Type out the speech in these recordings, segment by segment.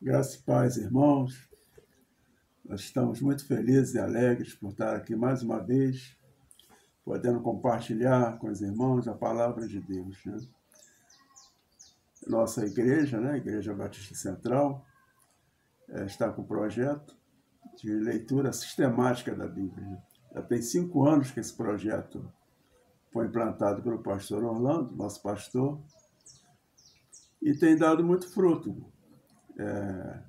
Graças e paz, irmãos. Nós estamos muito felizes e alegres por estar aqui mais uma vez, podendo compartilhar com os irmãos a palavra de Deus. Né? Nossa igreja, né, Igreja Batista Central, é, está com o projeto de leitura sistemática da Bíblia. Já tem cinco anos que esse projeto foi implantado pelo pastor Orlando, nosso pastor, e tem dado muito fruto é,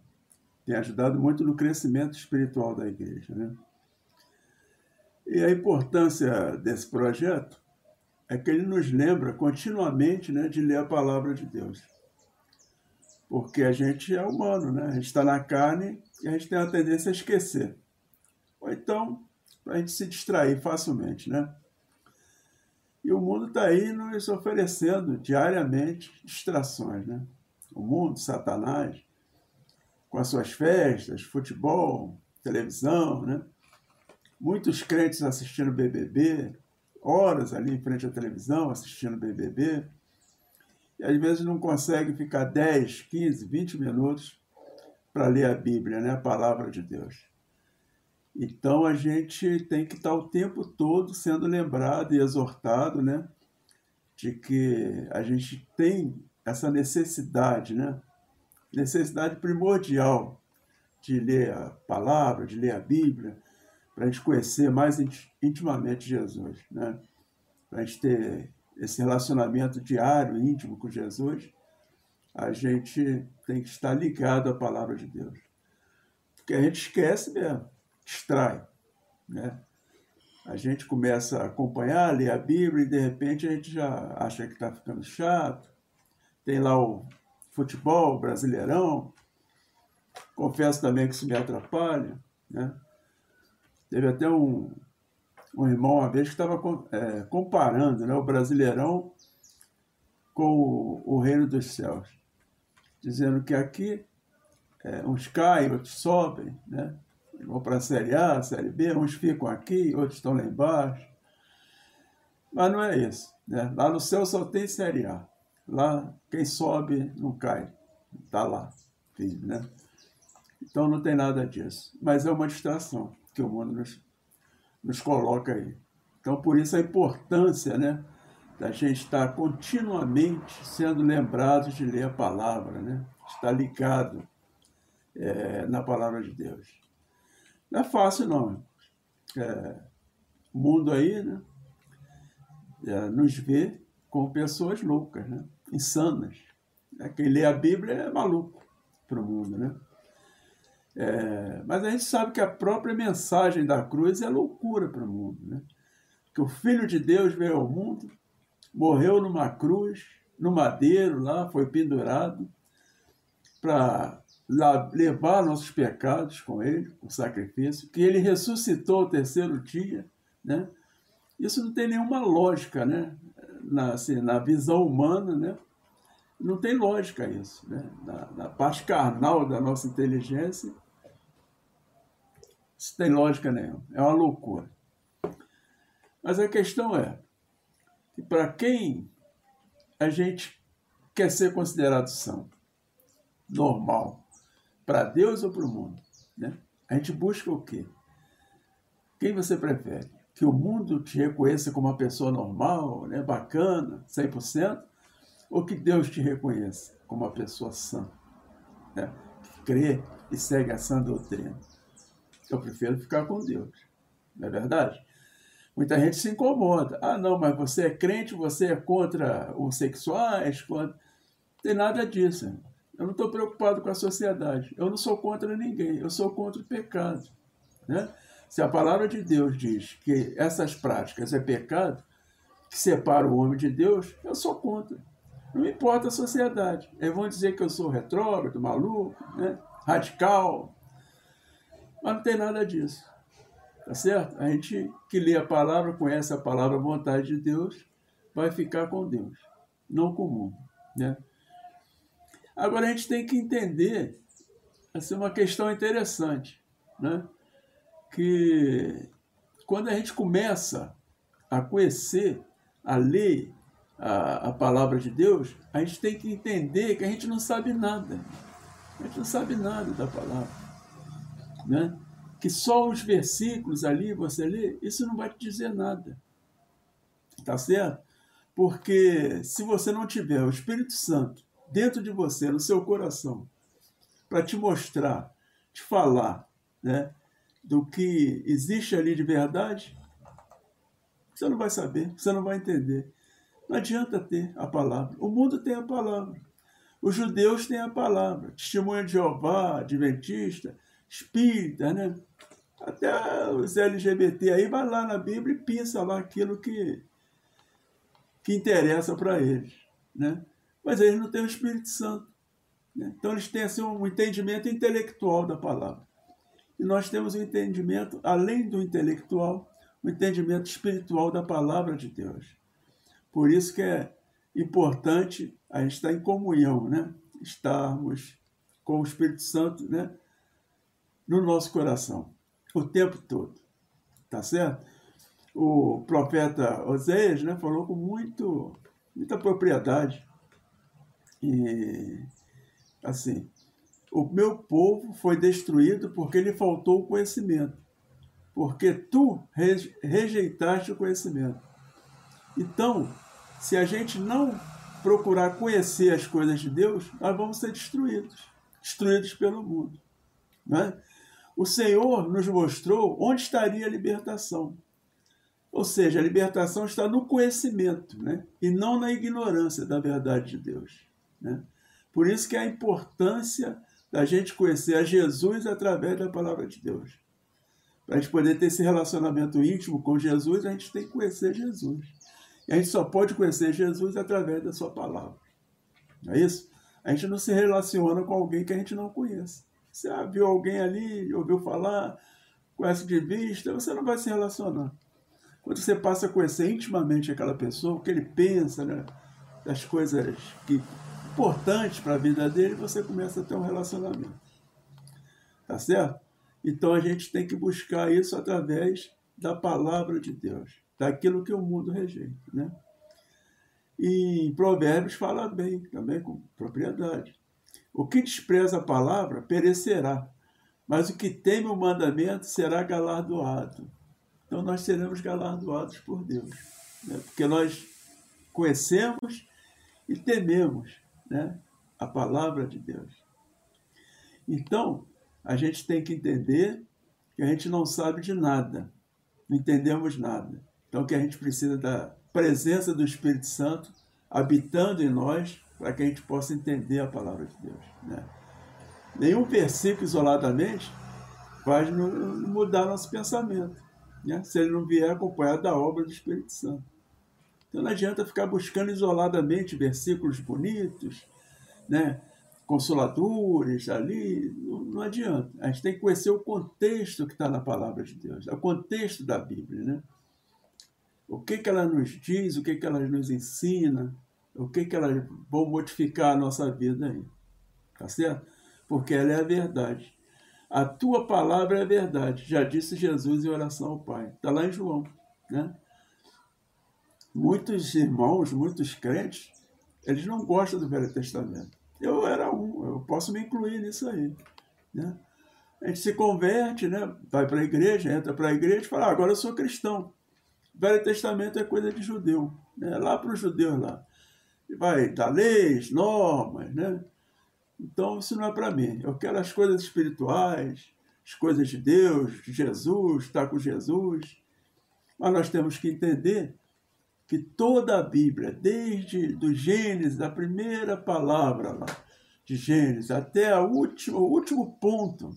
tem ajudado muito no crescimento espiritual da igreja. Né? E a importância desse projeto é que ele nos lembra continuamente né, de ler a palavra de Deus. Porque a gente é humano, né? a gente está na carne e a gente tem a tendência a esquecer. Ou então, a gente se distrair facilmente. Né? E o mundo está aí nos oferecendo diariamente distrações. Né? O mundo, Satanás, com as suas festas, futebol, televisão, né? Muitos crentes assistindo BBB, horas ali em frente à televisão assistindo BBB, e às vezes não consegue ficar 10, 15, 20 minutos para ler a Bíblia, né? a palavra de Deus. Então a gente tem que estar o tempo todo sendo lembrado e exortado, né? De que a gente tem essa necessidade, né? Necessidade primordial de ler a palavra, de ler a Bíblia, para a gente conhecer mais intimamente Jesus, né? para a gente ter esse relacionamento diário, íntimo com Jesus, a gente tem que estar ligado à palavra de Deus. Porque a gente esquece mesmo, distrai. Né? A gente começa a acompanhar, ler a Bíblia e de repente a gente já acha que está ficando chato. Tem lá o futebol, brasileirão. Confesso também que isso me atrapalha. Né? Teve até um, um irmão uma vez que estava é, comparando né, o brasileirão com o, o, reino dos céus, dizendo que aqui é, uns caem, outros sobem, né? vão para a Série A, Série B, uns ficam aqui, outros estão lá embaixo. Mas não é isso. Né? Lá no céu só tem Série A. Lá, quem sobe não cai. Está lá, firme, né? Então não tem nada disso. Mas é uma distração que o mundo nos, nos coloca aí. Então, por isso a importância, né? Da gente estar continuamente sendo lembrado de ler a palavra, né? Estar ligado é, na palavra de Deus. Não é fácil, não. É, o mundo aí, né? É, nos vê como pessoas loucas, né? Insanas. Né? Quem lê a Bíblia é maluco para o mundo, né? É, mas a gente sabe que a própria mensagem da cruz é loucura para o mundo, né? Que o Filho de Deus veio ao mundo, morreu numa cruz, no madeiro lá, foi pendurado para levar nossos pecados com ele, o sacrifício, que ele ressuscitou o terceiro dia, né? Isso não tem nenhuma lógica, né? Na, assim, na visão humana, né? não tem lógica isso. Né? Na, na parte carnal da nossa inteligência, isso tem lógica nenhuma. É uma loucura. Mas a questão é que para quem a gente quer ser considerado santo, normal, para Deus ou para o mundo, né? a gente busca o quê? Quem você prefere? Que o mundo te reconheça como uma pessoa normal, né, bacana, 100%, ou que Deus te reconheça como uma pessoa sã, né, que crê e segue a sã doutrina. Eu prefiro ficar com Deus, não é verdade? Muita gente se incomoda. Ah, não, mas você é crente, você é contra homossexuais, contra... Não tem nada disso. Eu não estou preocupado com a sociedade. Eu não sou contra ninguém. Eu sou contra o pecado. Né? Se a palavra de Deus diz que essas práticas é pecado, que separa o homem de Deus, eu sou contra. Não importa a sociedade. Eles vão dizer que eu sou retrógrado, maluco, né? radical. Mas não tem nada disso. Tá certo? A gente que lê a palavra, conhece a palavra, a vontade de Deus, vai ficar com Deus, não com o mundo. Né? Agora a gente tem que entender é uma questão interessante. Né? Que quando a gente começa a conhecer, a ler a, a palavra de Deus, a gente tem que entender que a gente não sabe nada. A gente não sabe nada da palavra. Né? Que só os versículos ali você lê, isso não vai te dizer nada. Tá certo? Porque se você não tiver o Espírito Santo dentro de você, no seu coração, para te mostrar, te falar, né, do que existe ali de verdade, você não vai saber, você não vai entender. Não adianta ter a palavra. O mundo tem a palavra. Os judeus têm a palavra. Testemunha de Jeová, Adventista, Espírita, né? Até os LGBT aí vai lá na Bíblia e pensa lá aquilo que, que interessa para eles, né? Mas eles não têm o Espírito Santo. Né? Então eles têm assim, um entendimento intelectual da palavra. E nós temos um entendimento, além do intelectual, um entendimento espiritual da palavra de Deus. Por isso que é importante a gente estar em comunhão, né? estarmos com o Espírito Santo né? no nosso coração, o tempo todo. Tá certo? O profeta Oséias né, falou com muito, muita propriedade. E, assim, o meu povo foi destruído porque lhe faltou o conhecimento, porque tu rejeitaste o conhecimento. Então, se a gente não procurar conhecer as coisas de Deus, nós vamos ser destruídos destruídos pelo mundo. Né? O Senhor nos mostrou onde estaria a libertação. Ou seja, a libertação está no conhecimento né? e não na ignorância da verdade de Deus. Né? Por isso que a importância da gente conhecer a Jesus através da palavra de Deus. Para a gente poder ter esse relacionamento íntimo com Jesus, a gente tem que conhecer Jesus. E a gente só pode conhecer Jesus através da sua palavra. Não é isso? A gente não se relaciona com alguém que a gente não conhece. Você viu alguém ali, ouviu falar, conhece de vista, você não vai se relacionar. Quando você passa a conhecer intimamente aquela pessoa, o que ele pensa, né, das coisas que importantes para a vida dele, você começa a ter um relacionamento. Tá certo? Então a gente tem que buscar isso através da palavra de Deus, daquilo que o mundo rejeita, né? E em Provérbios fala bem, também com propriedade. O que despreza a palavra perecerá, mas o que teme o mandamento será galardoado. Então nós seremos galardoados por Deus, né? porque nós conhecemos e tememos né? a palavra de Deus. Então, a gente tem que entender que a gente não sabe de nada, não entendemos nada. Então, que a gente precisa da presença do Espírito Santo habitando em nós para que a gente possa entender a palavra de Deus. Né? Nenhum versículo isoladamente vai mudar nosso pensamento, né? se ele não vier acompanhado da obra do Espírito Santo. Então não adianta ficar buscando isoladamente versículos bonitos, né? consoladores ali, não, não adianta. A gente tem que conhecer o contexto que está na palavra de Deus, o contexto da Bíblia. Né? O que, que ela nos diz, o que, que ela nos ensina, o que, que elas vão modificar a nossa vida aí. Tá certo? Porque ela é a verdade. A tua palavra é a verdade, já disse Jesus em oração ao Pai. Está lá em João. Né? Muitos irmãos, muitos crentes, eles não gostam do Velho Testamento. Eu era um, eu posso me incluir nisso aí. Né? A gente se converte, né? vai para a igreja, entra para a igreja e fala, ah, agora eu sou cristão. O Velho Testamento é coisa de judeu, né? lá para os judeus lá. Vai dar leis, normas, né? Então isso não é para mim. Eu quero as coisas espirituais, as coisas de Deus, de Jesus, estar com Jesus. Mas nós temos que entender que toda a Bíblia, desde do Gênesis, da primeira palavra lá, de Gênesis, até a última, o último ponto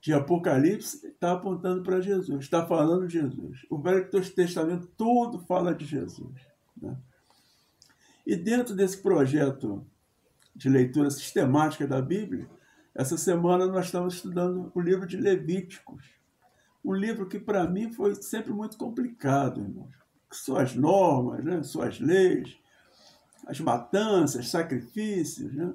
de Apocalipse, está apontando para Jesus, está falando de Jesus. O Velho Testamento todo fala de Jesus. Né? E dentro desse projeto de leitura sistemática da Bíblia, essa semana nós estamos estudando o livro de Levíticos. Um livro que para mim foi sempre muito complicado, irmãos suas normas, né? suas leis, as matanças, sacrifícios. Né?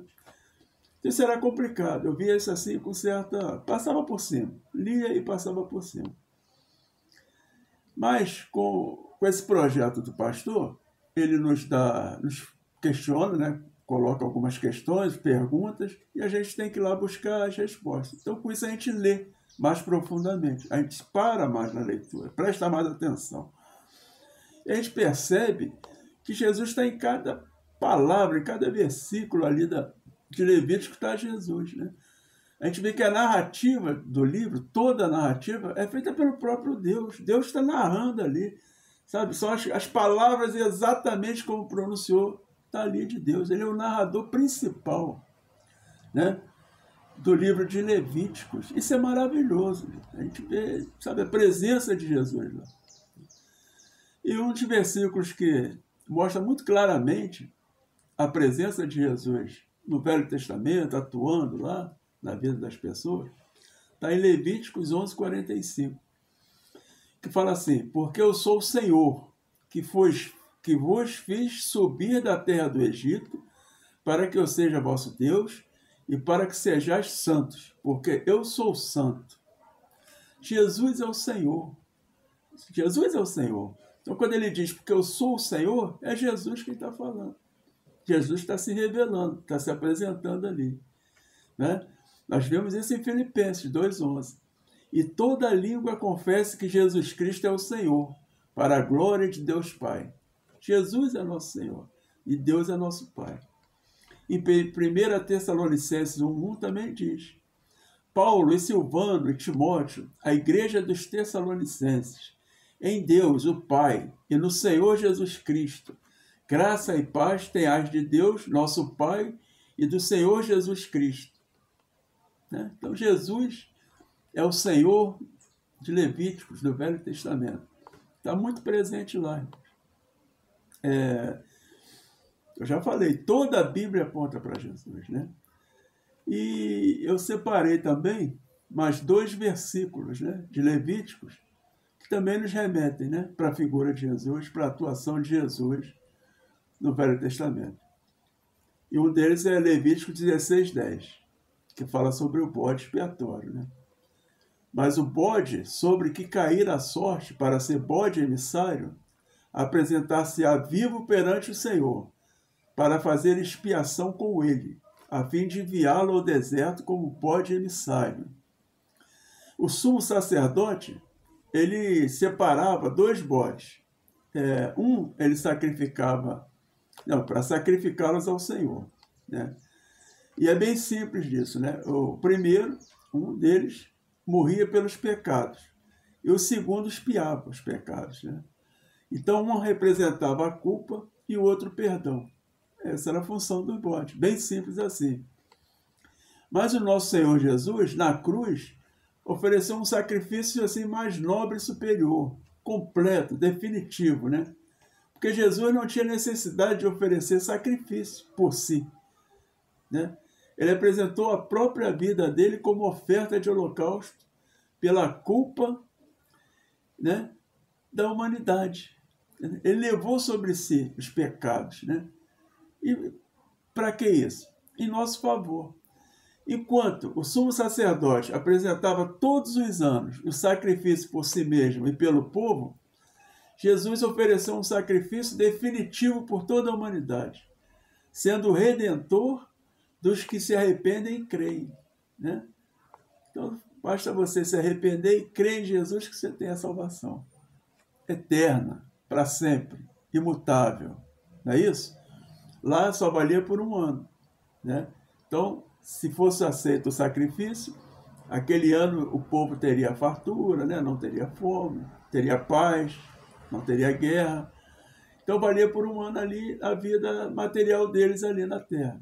Isso era complicado. Eu via isso assim com certa. Passava por cima. Lia e passava por cima. Mas com, com esse projeto do pastor, ele nos dá, nos questiona, né? coloca algumas questões, perguntas, e a gente tem que ir lá buscar as respostas. Então, com isso, a gente lê mais profundamente, a gente para mais na leitura, presta mais atenção. A gente percebe que Jesus está em cada palavra, em cada versículo ali da, de Levítico está Jesus. Né? A gente vê que a narrativa do livro, toda a narrativa, é feita pelo próprio Deus. Deus está narrando ali. Sabe? São as, as palavras exatamente como pronunciou está ali de Deus. Ele é o narrador principal né, do livro de Levíticos. Isso é maravilhoso. A gente vê, sabe, a presença de Jesus lá. E um dos versículos que mostra muito claramente a presença de Jesus no Velho Testamento, atuando lá na vida das pessoas, está em Levíticos 11, 45, que fala assim: Porque eu sou o Senhor, que que vos fiz subir da terra do Egito, para que eu seja vosso Deus e para que sejais santos, porque eu sou santo. Jesus é o Senhor. Jesus é o Senhor. Então, quando ele diz porque eu sou o Senhor, é Jesus quem está falando. Jesus está se revelando, está se apresentando ali. Né? Nós vemos isso em Filipenses 2,11. E toda língua confesse que Jesus Cristo é o Senhor, para a glória de Deus Pai. Jesus é nosso Senhor e Deus é nosso Pai. Em 1 Tessalonicenses 1,1 também diz: Paulo e Silvano e Timóteo, a igreja dos Tessalonicenses, em Deus, o Pai, e no Senhor Jesus Cristo, graça e paz tenhais de Deus, nosso Pai, e do Senhor Jesus Cristo. Né? Então, Jesus é o Senhor de Levíticos, do Velho Testamento. Está muito presente lá. É, eu já falei, toda a Bíblia aponta para Jesus, né? E eu separei também mais dois versículos né, de Levíticos também nos remetem né, para a figura de Jesus, para a atuação de Jesus no Velho Testamento. E um deles é Levítico 16, 10, que fala sobre o bode expiatório. Né? Mas o bode sobre que cair a sorte para ser bode emissário apresentar-se-á vivo perante o Senhor, para fazer expiação com ele, a fim de enviá-lo ao deserto como pode emissário. O sumo sacerdote, ele separava dois bodes. É, um, ele sacrificava, não, para sacrificá-los ao Senhor. Né? E é bem simples disso, né? O primeiro, um deles, morria pelos pecados, e o segundo espiava os pecados, né? Então, um representava a culpa e o outro o perdão. Essa era a função do bode, bem simples assim. Mas o nosso Senhor Jesus, na cruz, ofereceu um sacrifício assim mais nobre e superior, completo, definitivo, né? Porque Jesus não tinha necessidade de oferecer sacrifício por si, né? Ele apresentou a própria vida dele como oferta de holocausto pela culpa, né, da humanidade. Ele levou sobre si os pecados, né? E para que isso? Em nosso favor. Enquanto o sumo sacerdote apresentava todos os anos o sacrifício por si mesmo e pelo povo, Jesus ofereceu um sacrifício definitivo por toda a humanidade, sendo o redentor dos que se arrependem e creem. Né? Então, basta você se arrepender e crer em Jesus que você tem a salvação eterna para sempre, imutável. Não é isso? Lá só valia por um ano. Né? Então, se fosse aceito o sacrifício, aquele ano o povo teria fartura, né? não teria fome, teria paz, não teria guerra. Então valia por um ano ali a vida material deles ali na terra.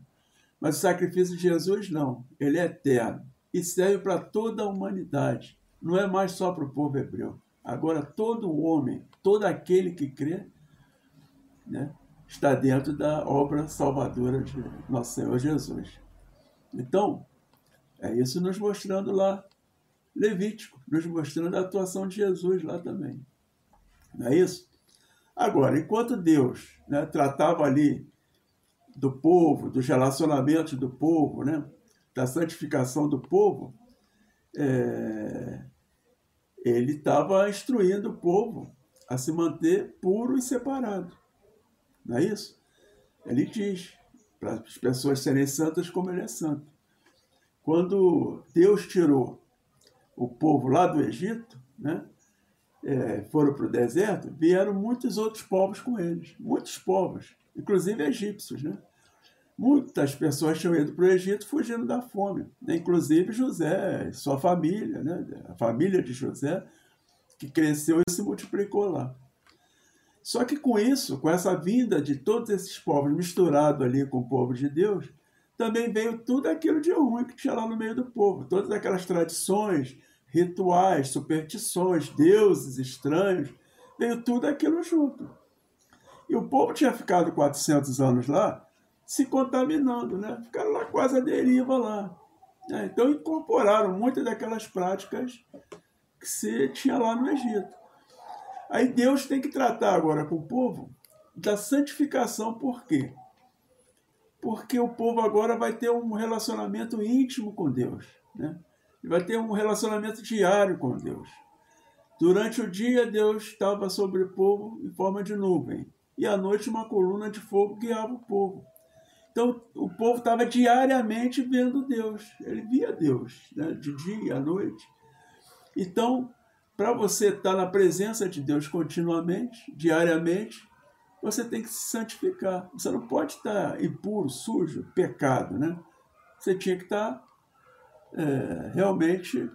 Mas o sacrifício de Jesus não, ele é eterno e serve para toda a humanidade. Não é mais só para o povo hebreu. Agora todo homem todo aquele que crê né, está dentro da obra salvadora de nosso Senhor Jesus. Então, é isso nos mostrando lá, Levítico, nos mostrando a atuação de Jesus lá também. Não é isso? Agora, enquanto Deus né, tratava ali do povo, dos relacionamentos do povo, né, da santificação do povo, é, ele estava instruindo o povo a se manter puro e separado. Não é isso? Ele diz: para as pessoas serem santas como ele é santo. Quando Deus tirou o povo lá do Egito, né, é, foram para o deserto, vieram muitos outros povos com eles, muitos povos, inclusive egípcios. Né? Muitas pessoas tinham ido para o Egito fugindo da fome, né? inclusive José, sua família, né? a família de José, que cresceu e se multiplicou lá. Só que com isso, com essa vinda de todos esses povos misturado ali com o povo de Deus, também veio tudo aquilo de ruim que tinha lá no meio do povo, todas aquelas tradições, rituais, superstições, deuses estranhos, veio tudo aquilo junto. E o povo tinha ficado 400 anos lá se contaminando, né? Ficaram lá quase à deriva lá. Né? Então incorporaram muitas daquelas práticas que se tinha lá no Egito. Aí Deus tem que tratar agora com o povo da santificação, por quê? Porque o povo agora vai ter um relacionamento íntimo com Deus, né? vai ter um relacionamento diário com Deus. Durante o dia, Deus estava sobre o povo em forma de nuvem, e à noite, uma coluna de fogo guiava o povo. Então, o povo estava diariamente vendo Deus, ele via Deus, né? de dia à noite. Então, para você estar na presença de Deus continuamente, diariamente, você tem que se santificar. Você não pode estar impuro, sujo, pecado, né? Você tinha que estar é, realmente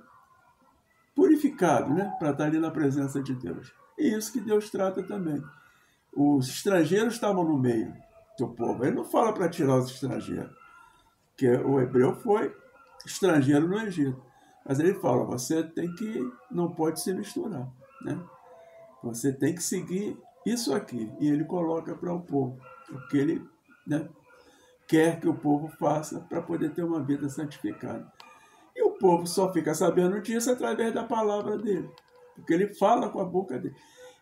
purificado, né? Para estar ali na presença de Deus. E isso que Deus trata também. Os estrangeiros estavam no meio do povo. Ele não fala para tirar os estrangeiros, que o hebreu foi estrangeiro no Egito. Mas ele fala, você tem que, não pode se misturar, né? Você tem que seguir isso aqui. E ele coloca para o povo o que ele né, quer que o povo faça para poder ter uma vida santificada. E o povo só fica sabendo disso através da palavra dele, porque ele fala com a boca dele.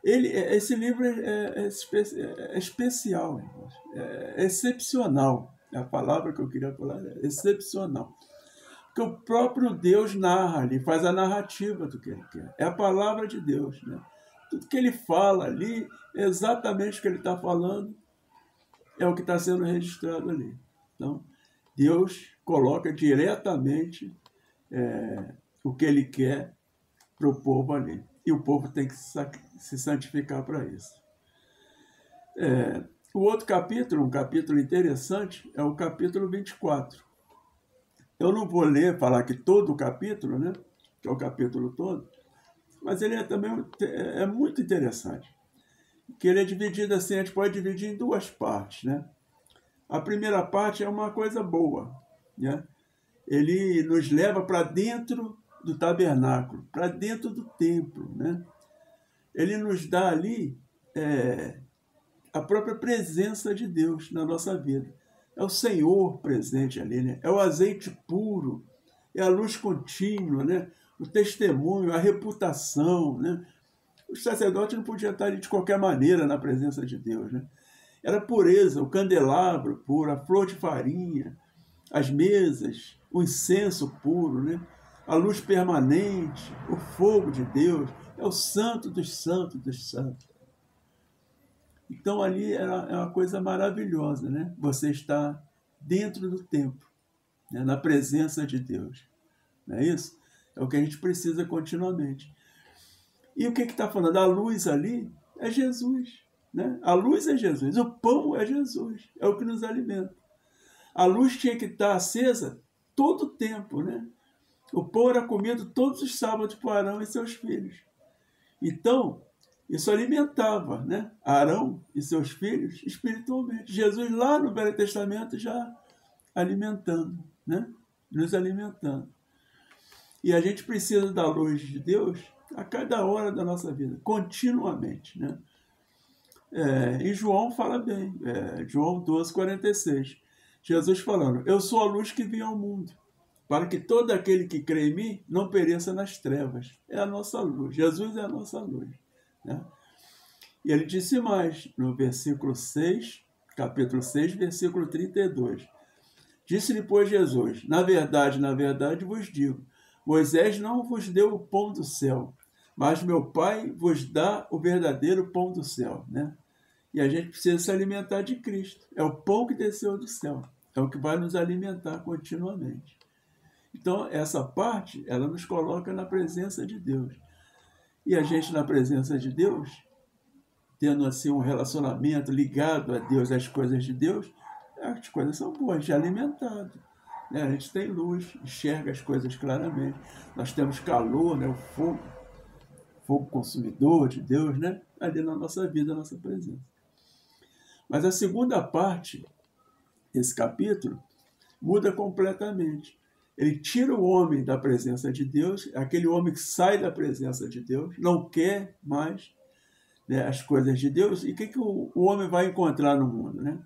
Ele, é, esse livro é, é, é, é especial, é, excepcional. É a palavra que eu queria falar, é excepcional que o próprio Deus narra ali, faz a narrativa do que ele quer. É a palavra de Deus. Né? Tudo que ele fala ali, exatamente o que ele está falando, é o que está sendo registrado ali. Então, Deus coloca diretamente é, o que ele quer para o povo ali. E o povo tem que se santificar para isso. É, o outro capítulo, um capítulo interessante, é o capítulo 24 eu não vou ler, falar que todo o capítulo, né? Que é o capítulo todo, mas ele é também é muito interessante. Que ele é dividido assim, a gente pode dividir em duas partes, né? A primeira parte é uma coisa boa, né? Ele nos leva para dentro do tabernáculo, para dentro do templo, né? Ele nos dá ali é, a própria presença de Deus na nossa vida. É o Senhor presente ali, né? É o azeite puro, é a luz contínua, né? O testemunho, a reputação, né? O sacerdote não podia estar ali de qualquer maneira na presença de Deus, né? Era a pureza, o candelabro puro, a flor de farinha, as mesas, o incenso puro, né? A luz permanente, o fogo de Deus, é o santo dos santos dos santos. Então ali era, é uma coisa maravilhosa, né? Você está dentro do templo, né? na presença de Deus. Não é isso? É o que a gente precisa continuamente. E o que está falando? A luz ali é Jesus. Né? A luz é Jesus, o pão é Jesus, é o que nos alimenta. A luz tinha que estar acesa todo o tempo. Né? O pão era comido todos os sábados por Arão e seus filhos. Então, isso alimentava né? Arão e seus filhos espiritualmente. Jesus, lá no Velho Testamento, já alimentando, né? nos alimentando. E a gente precisa da luz de Deus a cada hora da nossa vida, continuamente. Né? É, e João fala bem, é, João 12, 46. Jesus falando: Eu sou a luz que vem ao mundo, para que todo aquele que crê em mim não pereça nas trevas. É a nossa luz. Jesus é a nossa luz. Né? E ele disse mais, no versículo 6, capítulo 6, versículo 32. Disse-lhe, pois, Jesus: Na verdade, na verdade vos digo: Moisés não vos deu o pão do céu, mas meu Pai vos dá o verdadeiro pão do céu. Né? E a gente precisa se alimentar de Cristo. É o pão que desceu do céu. É o que vai nos alimentar continuamente. Então, essa parte, ela nos coloca na presença de Deus. E a gente, na presença de Deus, tendo assim um relacionamento ligado a Deus, às coisas de Deus, as coisas são boas, a gente é alimentado. Né? A gente tem luz, enxerga as coisas claramente. Nós temos calor, né? o fogo, fogo consumidor de Deus, né? ali na nossa vida, na nossa presença. Mas a segunda parte, esse capítulo, muda completamente. Ele tira o homem da presença de Deus, aquele homem que sai da presença de Deus, não quer mais né, as coisas de Deus, e o que, que o, o homem vai encontrar no mundo? Né?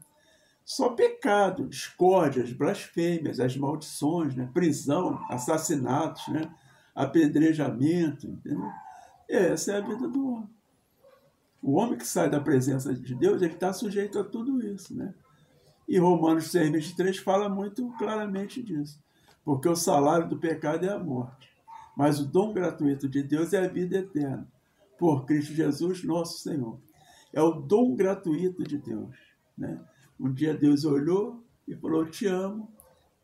Só pecado, discórdias, blasfêmias, as maldições, né? prisão, assassinatos, né? apedrejamento. Entendeu? Essa é a vida do homem. O homem que sai da presença de Deus, ele está sujeito a tudo isso. Né? E Romanos 6, 23 fala muito claramente disso. Porque o salário do pecado é a morte. Mas o dom gratuito de Deus é a vida eterna por Cristo Jesus, nosso Senhor. É o dom gratuito de Deus. Né? Um dia Deus olhou e falou: Te amo,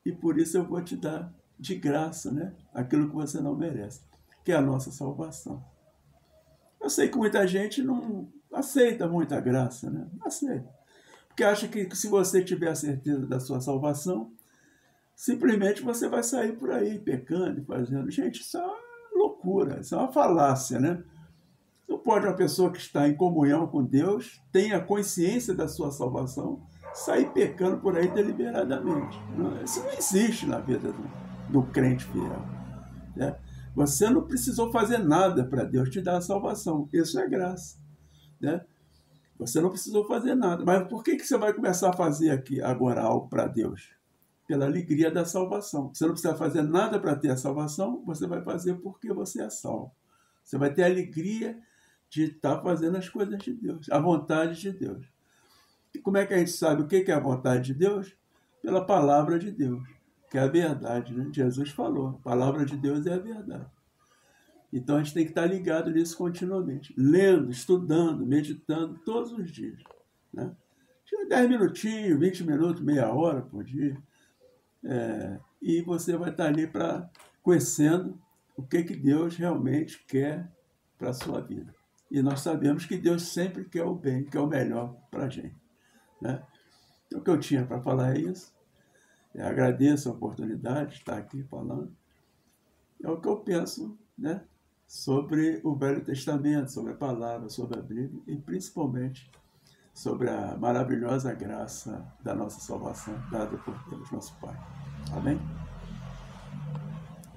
e por isso eu vou te dar de graça né? aquilo que você não merece, que é a nossa salvação. Eu sei que muita gente não aceita muita graça, né? Aceita. Porque acha que se você tiver a certeza da sua salvação, simplesmente você vai sair por aí pecando fazendo. Gente, isso é uma loucura, isso é uma falácia, né? Não pode uma pessoa que está em comunhão com Deus, tenha consciência da sua salvação, sair pecando por aí deliberadamente. Isso não existe na vida do, do crente fiel. Né? Você não precisou fazer nada para Deus te dar a salvação. Isso é graça. Né? Você não precisou fazer nada. Mas por que, que você vai começar a fazer aqui agora algo para Deus? Pela alegria da salvação. Você não precisa fazer nada para ter a salvação, você vai fazer porque você é salvo. Você vai ter alegria de estar fazendo as coisas de Deus, a vontade de Deus. E como é que a gente sabe o que é a vontade de Deus? Pela palavra de Deus, que é a verdade. Né? Jesus falou: a palavra de Deus é a verdade. Então a gente tem que estar ligado nisso continuamente, lendo, estudando, meditando todos os dias. Né? Tira 10 minutinhos, 20 minutos, meia hora por dia. É, e você vai estar ali para conhecendo o que, que Deus realmente quer para a sua vida. E nós sabemos que Deus sempre quer o bem, quer o melhor para a gente. Né? Então, o que eu tinha para falar é isso. Eu agradeço a oportunidade de estar aqui falando. É o que eu penso né, sobre o Velho Testamento, sobre a palavra, sobre a Bíblia e principalmente sobre a maravilhosa graça da nossa salvação dada por Deus, nosso Pai. Amém?